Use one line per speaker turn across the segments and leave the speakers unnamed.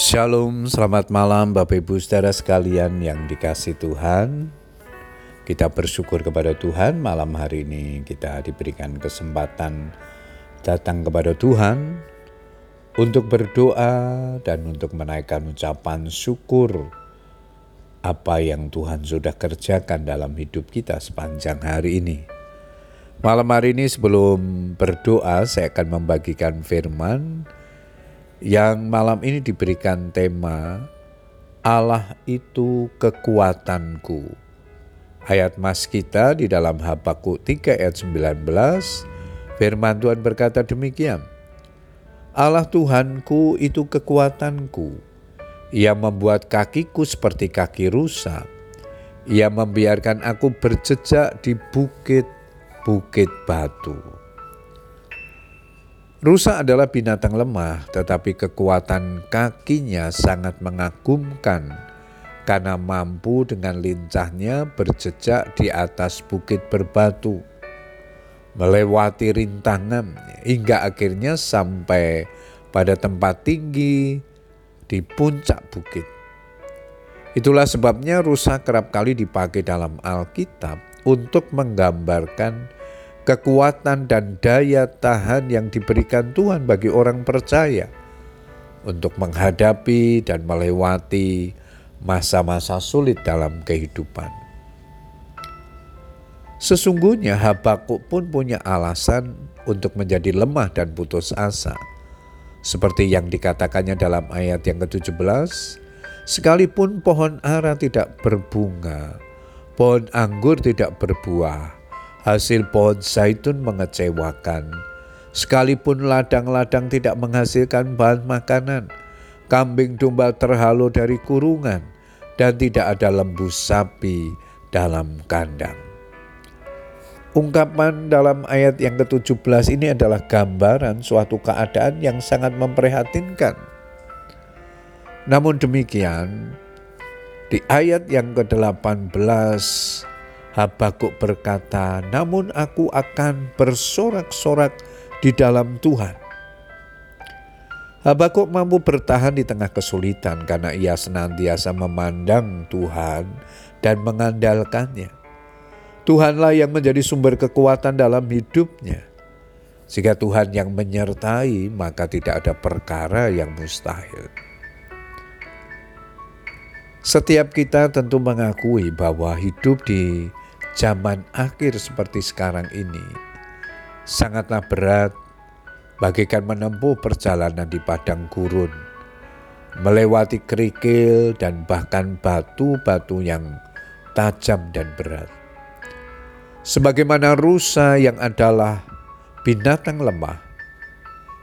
Shalom, selamat malam Bapak Ibu saudara sekalian yang dikasih Tuhan. Kita bersyukur kepada Tuhan malam hari ini kita diberikan kesempatan datang kepada Tuhan untuk berdoa dan untuk menaikkan ucapan syukur apa yang Tuhan sudah kerjakan dalam hidup kita sepanjang hari ini. Malam hari ini sebelum berdoa saya akan membagikan firman yang malam ini diberikan tema Allah itu kekuatanku. Ayat mas kita di dalam Habakuk 3 ayat 19, firman Tuhan berkata demikian. Allah Tuhanku itu kekuatanku. Ia membuat kakiku seperti kaki rusa. Ia membiarkan aku berjejak di bukit-bukit batu. Rusa adalah binatang lemah, tetapi kekuatan kakinya sangat mengagumkan karena mampu dengan lincahnya berjejak di atas bukit berbatu, melewati rintangan hingga akhirnya sampai pada tempat tinggi di puncak bukit. Itulah sebabnya rusa kerap kali dipakai dalam Alkitab untuk menggambarkan kekuatan dan daya tahan yang diberikan Tuhan bagi orang percaya untuk menghadapi dan melewati masa-masa sulit dalam kehidupan. Sesungguhnya Habakuk pun punya alasan untuk menjadi lemah dan putus asa. Seperti yang dikatakannya dalam ayat yang ke-17, sekalipun pohon ara tidak berbunga, pohon anggur tidak berbuah, hasil pohon zaitun mengecewakan. Sekalipun ladang-ladang tidak menghasilkan bahan makanan, kambing domba terhalu dari kurungan, dan tidak ada lembu sapi dalam kandang. Ungkapan dalam ayat yang ke-17 ini adalah gambaran suatu keadaan yang sangat memprihatinkan. Namun demikian, di ayat yang ke-18 Habakuk berkata, "Namun aku akan bersorak-sorak di dalam Tuhan." Habakuk mampu bertahan di tengah kesulitan karena ia senantiasa memandang Tuhan dan mengandalkannya. Tuhanlah yang menjadi sumber kekuatan dalam hidupnya. Jika Tuhan yang menyertai, maka tidak ada perkara yang mustahil. Setiap kita tentu mengakui bahwa hidup di zaman akhir seperti sekarang ini sangatlah berat bagaikan menempuh perjalanan di padang gurun, melewati kerikil dan bahkan batu-batu yang tajam dan berat. Sebagaimana rusa yang adalah binatang lemah,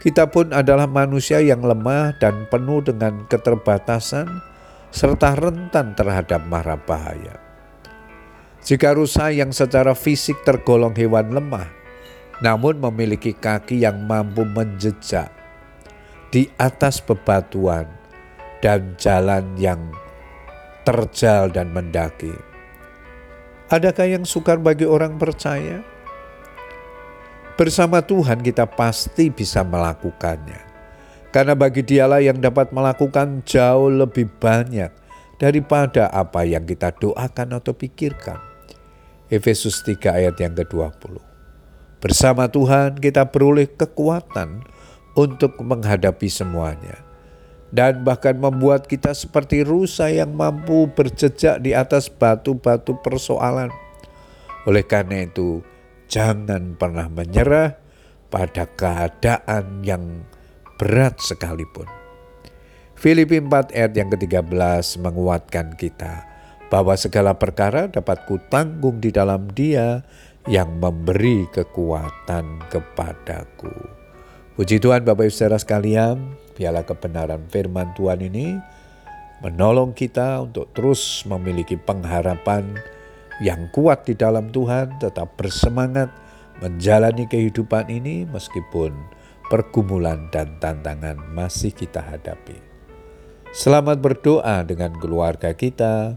kita pun adalah manusia yang lemah dan penuh dengan keterbatasan serta rentan terhadap mara bahaya. Jika rusa yang secara fisik tergolong hewan lemah, namun memiliki kaki yang mampu menjejak di atas bebatuan dan jalan yang terjal dan mendaki. Adakah yang sukar bagi orang percaya? Bersama Tuhan kita pasti bisa melakukannya. Karena bagi dialah yang dapat melakukan jauh lebih banyak daripada apa yang kita doakan atau pikirkan. Efesus 3 ayat yang ke-20. Bersama Tuhan kita beroleh kekuatan untuk menghadapi semuanya. Dan bahkan membuat kita seperti rusa yang mampu berjejak di atas batu-batu persoalan. Oleh karena itu, jangan pernah menyerah pada keadaan yang berat sekalipun. Filipi 4 ayat yang ke-13 menguatkan kita bahwa segala perkara dapat kutanggung di dalam Dia yang memberi kekuatan kepadaku. Puji Tuhan Bapak Ibu Saudara sekalian, biarlah kebenaran firman Tuhan ini menolong kita untuk terus memiliki pengharapan yang kuat di dalam Tuhan, tetap bersemangat menjalani kehidupan ini meskipun pergumulan dan tantangan masih kita hadapi. Selamat berdoa dengan keluarga kita,